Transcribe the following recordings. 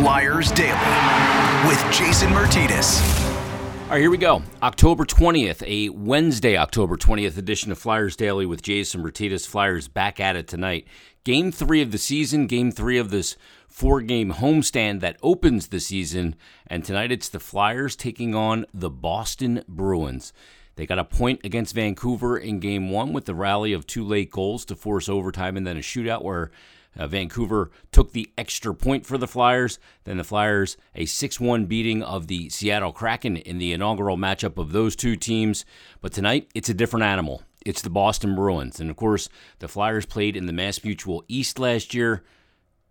Flyers Daily with Jason Myrtetus. All right, here we go. October 20th, a Wednesday, October 20th edition of Flyers Daily with Jason Myrtetus. Flyers back at it tonight. Game three of the season, game three of this four game homestand that opens the season. And tonight it's the Flyers taking on the Boston Bruins. They got a point against Vancouver in game one with the rally of two late goals to force overtime and then a shootout where uh, Vancouver took the extra point for the Flyers. Then the Flyers, a 6 1 beating of the Seattle Kraken in the inaugural matchup of those two teams. But tonight, it's a different animal. It's the Boston Bruins. And of course, the Flyers played in the Mass Mutual East last year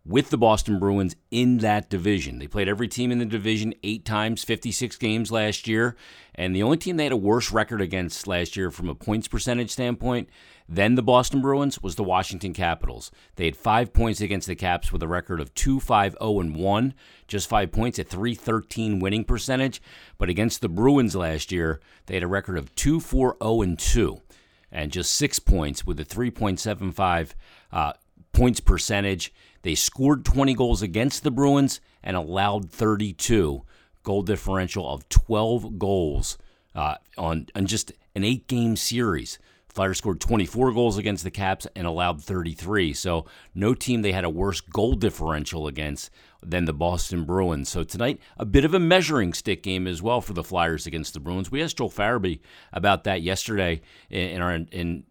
with the Boston Bruins in that division. They played every team in the division eight times, 56 games last year. And the only team they had a worse record against last year from a points percentage standpoint than the Boston Bruins was the Washington Capitals. They had five points against the Caps with a record of 2 5 0 and 1, just five points at 313 winning percentage. But against the Bruins last year, they had a record of 2 4 0 and 2, and just six points with a 3.75 uh, points percentage. They scored 20 goals against the Bruins and allowed 32 goal differential of 12 goals uh, on, on just an eight game series. Flyers scored 24 goals against the Caps and allowed 33. So no team they had a worse goal differential against than the Boston Bruins. So tonight, a bit of a measuring stick game as well for the Flyers against the Bruins. We asked Joel Farabee about that yesterday in our in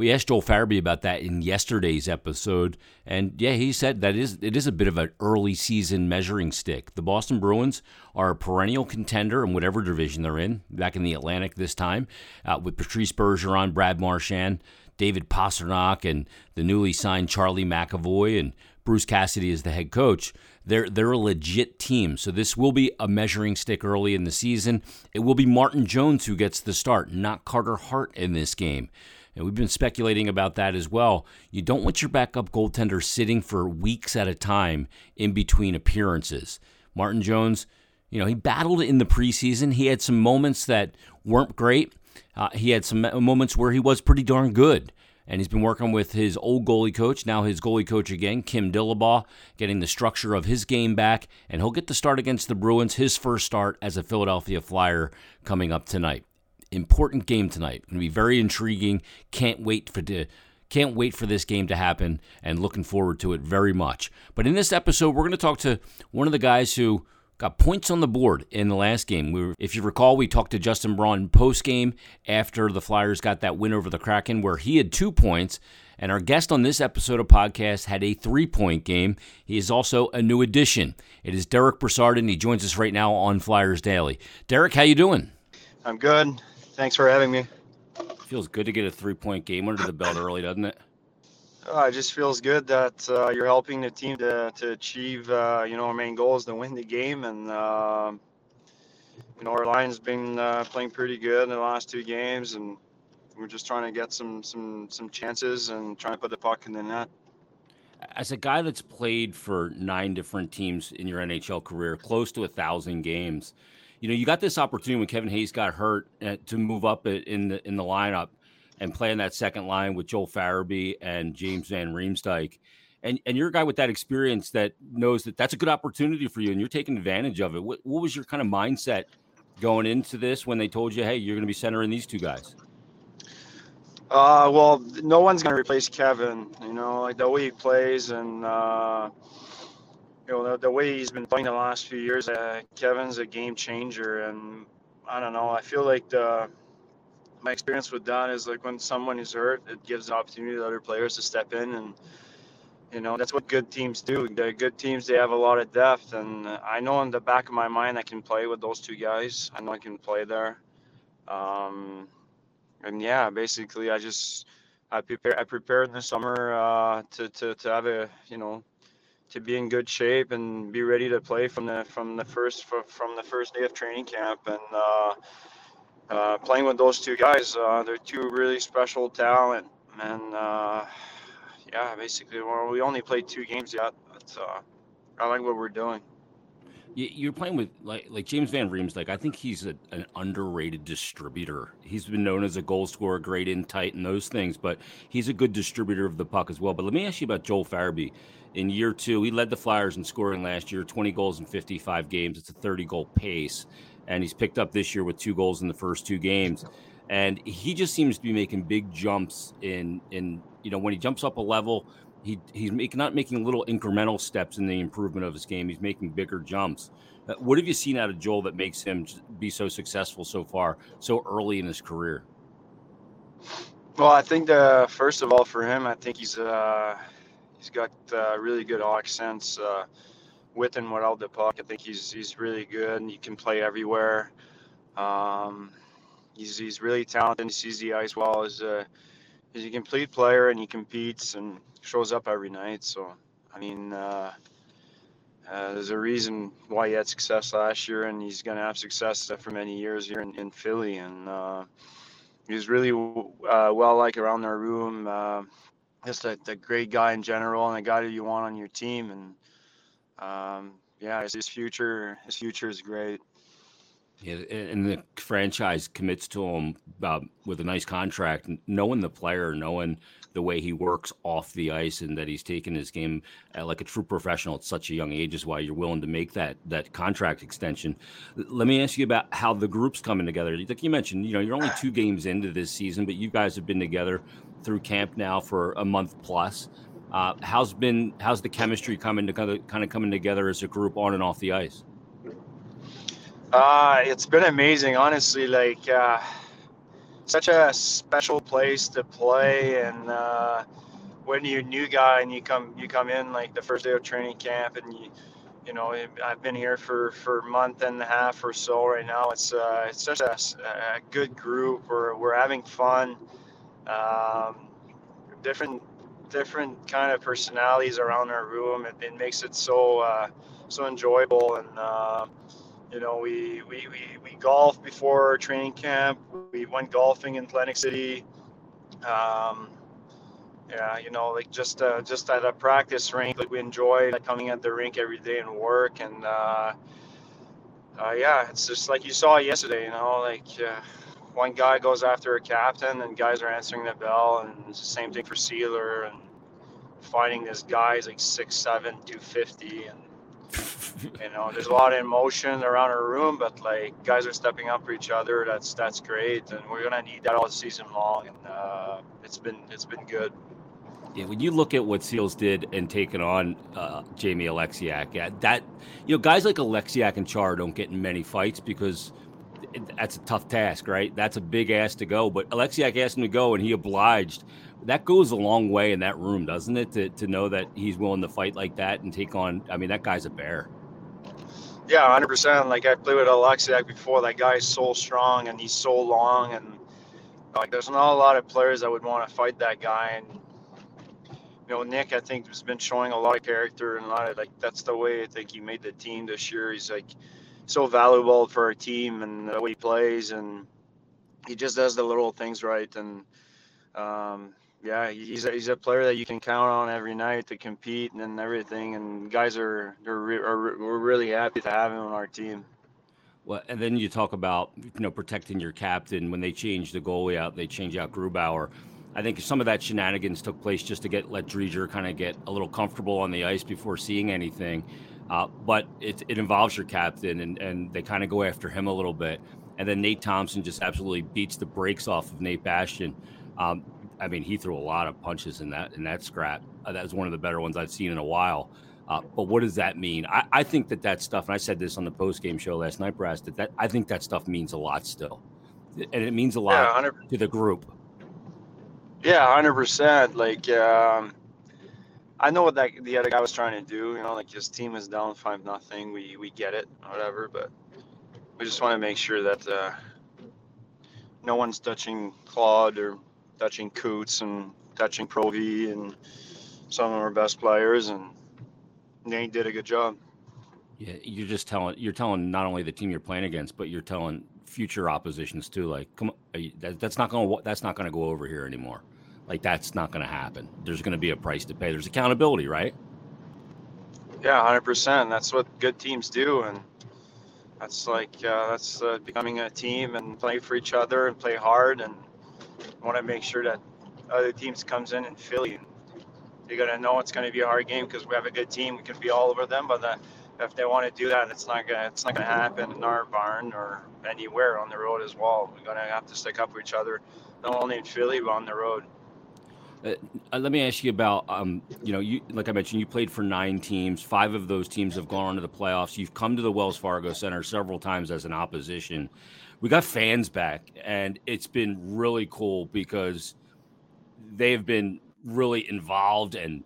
we asked Joel Farabee about that in yesterday's episode, and yeah, he said that is it is a bit of an early season measuring stick. The Boston Bruins are a perennial contender in whatever division they're in. Back in the Atlantic this time, uh, with Patrice Bergeron, Brad Marchand, David Pastrnak, and the newly signed Charlie McAvoy and Bruce Cassidy as the head coach. They're they're a legit team. So this will be a measuring stick early in the season. It will be Martin Jones who gets the start, not Carter Hart in this game and we've been speculating about that as well. You don't want your backup goaltender sitting for weeks at a time in between appearances. Martin Jones, you know, he battled in the preseason. He had some moments that weren't great. Uh, he had some moments where he was pretty darn good. And he's been working with his old goalie coach, now his goalie coach again, Kim Dillabaugh, getting the structure of his game back. And he'll get the start against the Bruins, his first start as a Philadelphia Flyer coming up tonight important game tonight. Going to be very intriguing. Can't wait for the can't wait for this game to happen and looking forward to it very much. But in this episode, we're going to talk to one of the guys who got points on the board in the last game. We were, if you recall, we talked to Justin Braun post game after the Flyers got that win over the Kraken, where he had two points. And our guest on this episode of podcast had a three point game. He is also a new addition. It is Derek Brassard, and he joins us right now on Flyers Daily. Derek, how you doing? I'm good. Thanks for having me. Feels good to get a three point game under the belt early, doesn't it? Uh, it just feels good that uh, you're helping the team to, to achieve, uh, you know, our main goal is to win the game. And, uh, you know, our line's been uh, playing pretty good in the last two games. And we're just trying to get some, some, some chances and trying to put the puck in the net. As a guy that's played for nine different teams in your NHL career, close to a thousand games, you know, you got this opportunity when Kevin Hayes got hurt uh, to move up in the in the lineup and play in that second line with Joel Farabee and James Van Riemsdyk. And, and you're a guy with that experience that knows that that's a good opportunity for you and you're taking advantage of it. What, what was your kind of mindset going into this when they told you, hey, you're going to be centering these two guys? Uh, well, no one's going to replace Kevin, you know, like the way he plays and, uh, you know, the, the, way he's been playing the last few years, uh, Kevin's a game changer. And I don't know, I feel like the, my experience with that is like when someone is hurt, it gives the opportunity to other players to step in. And, you know, that's what good teams do. The good teams, they have a lot of depth. And I know in the back of my mind, I can play with those two guys. I know I can play there. Um, and yeah, basically, I just, I prepare. I prepared in the summer uh, to, to, to have a you know to be in good shape and be ready to play from the from the first from the first day of training camp. And uh, uh, playing with those two guys uh, they're two really special talent. And uh, yeah basically we only played two games yet but uh, I like what we're doing You're playing with like like James Van Riemsdyk. I think he's a, an underrated distributor. He's been known as a goal scorer, great in tight, and those things, but he's a good distributor of the puck as well. But let me ask you about Joel Farabee. In year two, he led the Flyers in scoring last year, 20 goals in 55 games. It's a 30 goal pace, and he's picked up this year with two goals in the first two games. And he just seems to be making big jumps in in you know when he jumps up a level he he's make, not making little incremental steps in the improvement of his game. He's making bigger jumps. Uh, what have you seen out of Joel that makes him be so successful so far, so early in his career? Well, I think the first of all for him, I think he's uh, he's got uh, really good accents uh, with and without the puck. I think he's he's really good. and He can play everywhere. Um, he's he's really talented. He sees the ice well. As a, he's a complete player, and he competes and shows up every night. So, I mean, uh, uh, there's a reason why he had success last year, and he's going to have success for many years here in, in Philly. And uh, he's really uh, well liked around our room. Uh, just a, a, great guy in general, and a guy that you want on your team. And um, yeah, his future, his future is great. And the franchise commits to him uh, with a nice contract, knowing the player, knowing the way he works off the ice, and that he's taken his game like a true professional at such a young age is why you're willing to make that that contract extension. Let me ask you about how the group's coming together. Like you mentioned, you know, you're only two games into this season, but you guys have been together through camp now for a month plus. Uh, how's been how's the chemistry coming to kind of, kind of coming together as a group on and off the ice? Uh, it's been amazing, honestly. Like, uh, such a special place to play, and uh, when you're a new guy and you come you come in like the first day of training camp, and you you know I've been here for for a month and a half or so right now. It's uh, it's such a, a good group. We're we're having fun. Um, different different kind of personalities around our room. It, it makes it so uh, so enjoyable and uh, you know, we, we, we, we golfed before training camp. We went golfing in Atlantic City. Um, yeah, you know, like just uh, just at a practice rink, like we enjoy like, coming at the rink every day and work. And uh, uh, yeah, it's just like you saw yesterday. You know, like uh, one guy goes after a captain, and guys are answering the bell, and it's the same thing for Seeler and finding this guy is like six seven, two fifty, and you know, there's a lot of emotion around our room, but like guys are stepping up for each other. That's that's great, and we're gonna need that all season long. And uh, it's been it's been good. Yeah, when you look at what Seals did and taking on uh, Jamie Oleksiak, yeah, that you know guys like Oleksiak and Char don't get in many fights because that's a tough task, right? That's a big ass to go. But Oleksiak asked him to go, and he obliged that goes a long way in that room, doesn't it? To, to know that he's willing to fight like that and take on. I mean, that guy's a bear. Yeah, hundred percent. Like I played with Oleksiak before. That guy's so strong and he's so long, and like there's not a lot of players that would want to fight that guy. And you know, Nick, I think has been showing a lot of character and a lot of like that's the way I think he made the team this year. He's like so valuable for our team and the way he plays, and he just does the little things right. And um, yeah, he's a, he's a player that you can count on every night to compete and everything. And guys are, are, are we're really happy to have him on our team. Well, and then you talk about you know protecting your captain when they change the goalie out, they change out Grubauer. I think some of that shenanigans took place just to get let Driedger kind of get a little comfortable on the ice before seeing anything. Uh, but it, it involves your captain, and, and they kind of go after him a little bit. And then Nate Thompson just absolutely beats the brakes off of Nate Bastian. Um, I mean, he threw a lot of punches in that in that scrap. Uh, that was one of the better ones I've seen in a while. Uh, but what does that mean? I, I, think that that stuff, and I said this on the post game show last night, Brass, that, that I think that stuff means a lot still, and it means a lot yeah, to the group. Yeah, hundred percent. Like, um, I know what that the other guy was trying to do. You know, like his team is down five nothing. We we get it, whatever. But we just want to make sure that uh, no one's touching Claude or touching Coots and touching Provy and some of our best players, and Nate did a good job. Yeah, you're just telling you're telling not only the team you're playing against, but you're telling future oppositions too. Like, come on, that, that's not going to that's not going to go over here anymore. Like, that's not going to happen. There's going to be a price to pay. There's accountability, right? Yeah, hundred percent. That's what good teams do, and That's like uh, that's uh, becoming a team and play for each other and play hard and want to make sure that other teams comes in and Philly. You they got to know it's going to be a hard game because we have a good team. We can be all over them, but if they want to do that, it's not gonna it's not gonna happen in our barn or anywhere on the road as well. We're gonna have to stick up for each other, not only in Philly but on the road. Uh, uh, let me ask you about um, you know you like I mentioned you played for nine teams. Five of those teams have gone on to the playoffs. You've come to the Wells Fargo Center several times as an opposition. We got fans back, and it's been really cool because they have been really involved and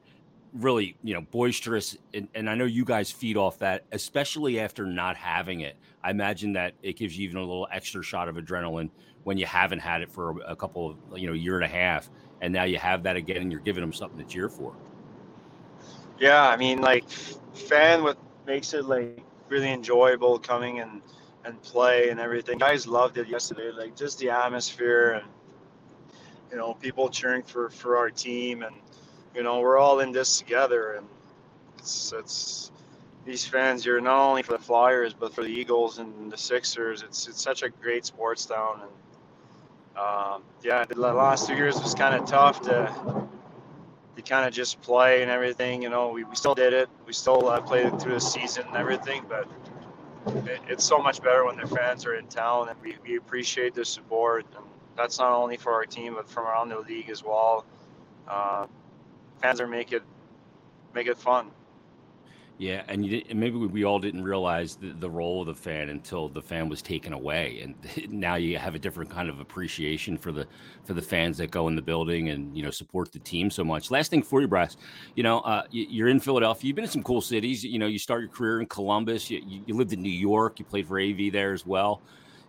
really you know boisterous and, and i know you guys feed off that especially after not having it. I imagine that it gives you even a little extra shot of adrenaline when you haven't had it for a couple of you know year and a half and now you have that again and you're giving them something to cheer for. Yeah i mean like fan what makes it like really enjoyable coming and and play and everything. Guys loved it yesterday like just the atmosphere and you know people cheering for for our team and you know we're all in this together and it's it's these fans you're not only for the flyers but for the eagles and the sixers. It's it's such a great sports town and um, yeah the last two years was kind of tough to to kind of just play and everything you know we, we still did it. We still uh, played it through the season and everything but it, it's so much better when the fans are in town and we, we appreciate the support and that's not only for our team but from around the league as well uh, fans are make it make it fun. Yeah, and did, maybe we all didn't realize the, the, role of the fan until the fan was taken away, and now you have a different kind of appreciation for the for the fans that go in the building and you know support the team so much. Last thing for you, Brass, you know uh, you're in Philadelphia. You've been in some cool cities. You know, you start your career in Columbus. You, you lived in New York. You played for AV there as well.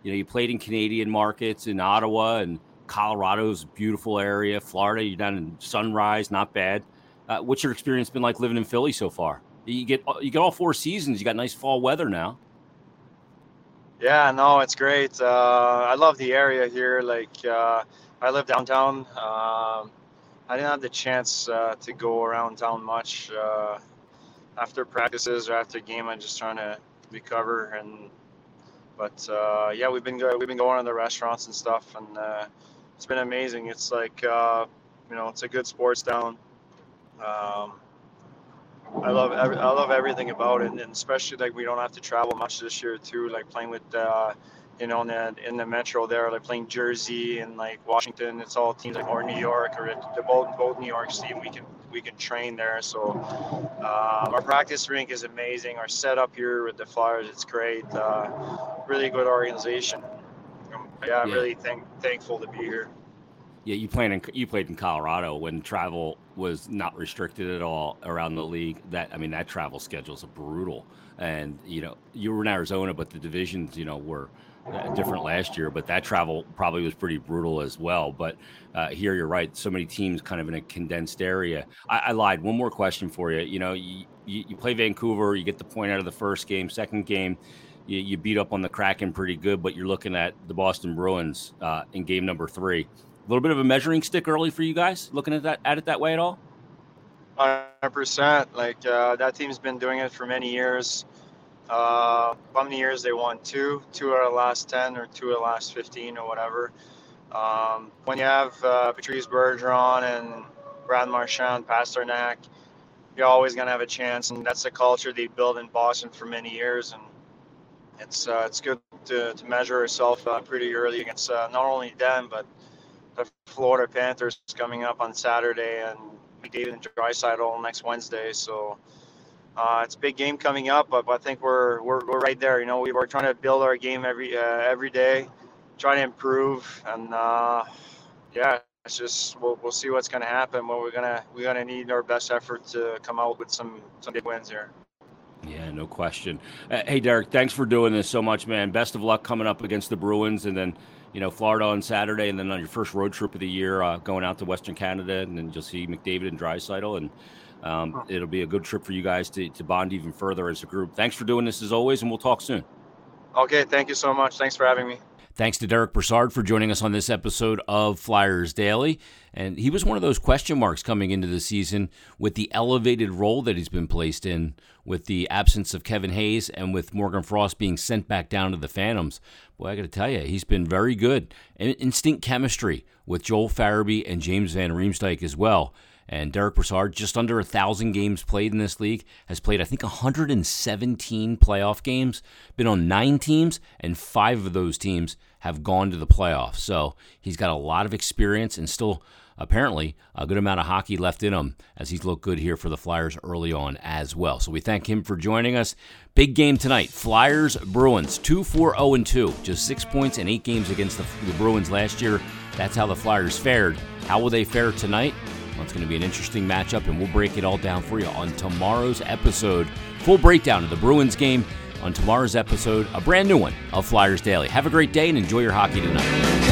You know, you played in Canadian markets in Ottawa and Colorado's beautiful area. Florida, you're down in Sunrise, not bad. Uh, what's your experience been like living in Philly so far? You get you get all four seasons. You got nice fall weather now. Yeah, no, it's great. Uh, I love the area here. Like uh, I live downtown. Um, I didn't have the chance uh, to go around town much uh, after practices or after game. I'm just trying to recover and. But uh, yeah, we've been we've been going to the restaurants and stuff, and it's been amazing. It's like uh, you know, it's a good sports town. Um, I love every, I love everything about it, and especially like we don't have to travel much this year too. Like playing with uh, you know in the in the metro there, like playing Jersey and like Washington. It's all teams like or New York or the both both New York team. We can we can train there. So uh, our practice rink is amazing. Our setup here with the Flyers, it's great. Uh, really good organization yeah, I'm yeah. really thank, thankful to be here. Yeah, you played in you played in Colorado when travel was not restricted at all around the league. That I mean, that travel schedule is brutal. And you know, you were in Arizona, but the divisions, you know, were uh, different last year. But that travel probably was pretty brutal as well. But uh, here, you're right. So many teams, kind of in a condensed area. I, I lied. One more question for you. You know, you, you, you play Vancouver, you get the point out of the first game, second game you, you, beat up on the Kraken pretty good, but you're looking at the Boston Bruins uh, in game number three. A little bit of a measuring stick early for you guys, looking at that at it that way at all. Hundred percent. Like uh, that team's been doing it for many years. Uh, how many years they won? Two, two out of the last ten, or two out of the last fifteen, or whatever. Um, when you have uh, Patrice Bergeron and Brad Marchand, Pastrnak, you're always gonna have a chance, and that's the culture they built in Boston for many years. And it's uh, it's good to, to measure yourself uh, pretty early against uh, not only them but the Florida Panthers coming up on Saturday and McDavid and Draisaitl next Wednesday. So uh, it's a big game coming up, but, but I think we're, we're, we're right there. You know, we, we're trying to build our game every uh, every day, trying to improve, and uh, yeah, it's just we'll, we'll see what's going to happen. But we're gonna we're gonna need our best effort to come out with some some big wins here. Yeah, no question. Uh, hey, Derek, thanks for doing this so much, man. Best of luck coming up against the Bruins, and then you know Florida on Saturday, and then on your first road trip of the year, uh, going out to Western Canada, and then you'll see McDavid and Draisaitl, and um, it'll be a good trip for you guys to, to bond even further as a group. Thanks for doing this as always, and we'll talk soon. Okay, thank you so much. Thanks for having me. Thanks to Derek Brassard for joining us on this episode of Flyers Daily. And he was one of those question marks coming into the season with the elevated role that he's been placed in, with the absence of Kevin Hayes and with Morgan Frost being sent back down to the Phantoms. Boy, I got to tell you, he's been very good. Instinct chemistry with Joel Farabee and James Van Riemsdyk as well. And Derek Brassard, just under a thousand games played in this league, has played I think 117 playoff games, been on nine teams, and five of those teams have gone to the playoffs. So he's got a lot of experience and still apparently a good amount of hockey left in him as he's looked good here for the Flyers early on as well. So we thank him for joining us. Big game tonight. Flyers Bruins 2 4 0 2. Just six points in eight games against the, the Bruins last year. That's how the Flyers fared. How will they fare tonight? It's going to be an interesting matchup, and we'll break it all down for you on tomorrow's episode. Full breakdown of the Bruins game on tomorrow's episode, a brand new one of Flyers Daily. Have a great day and enjoy your hockey tonight.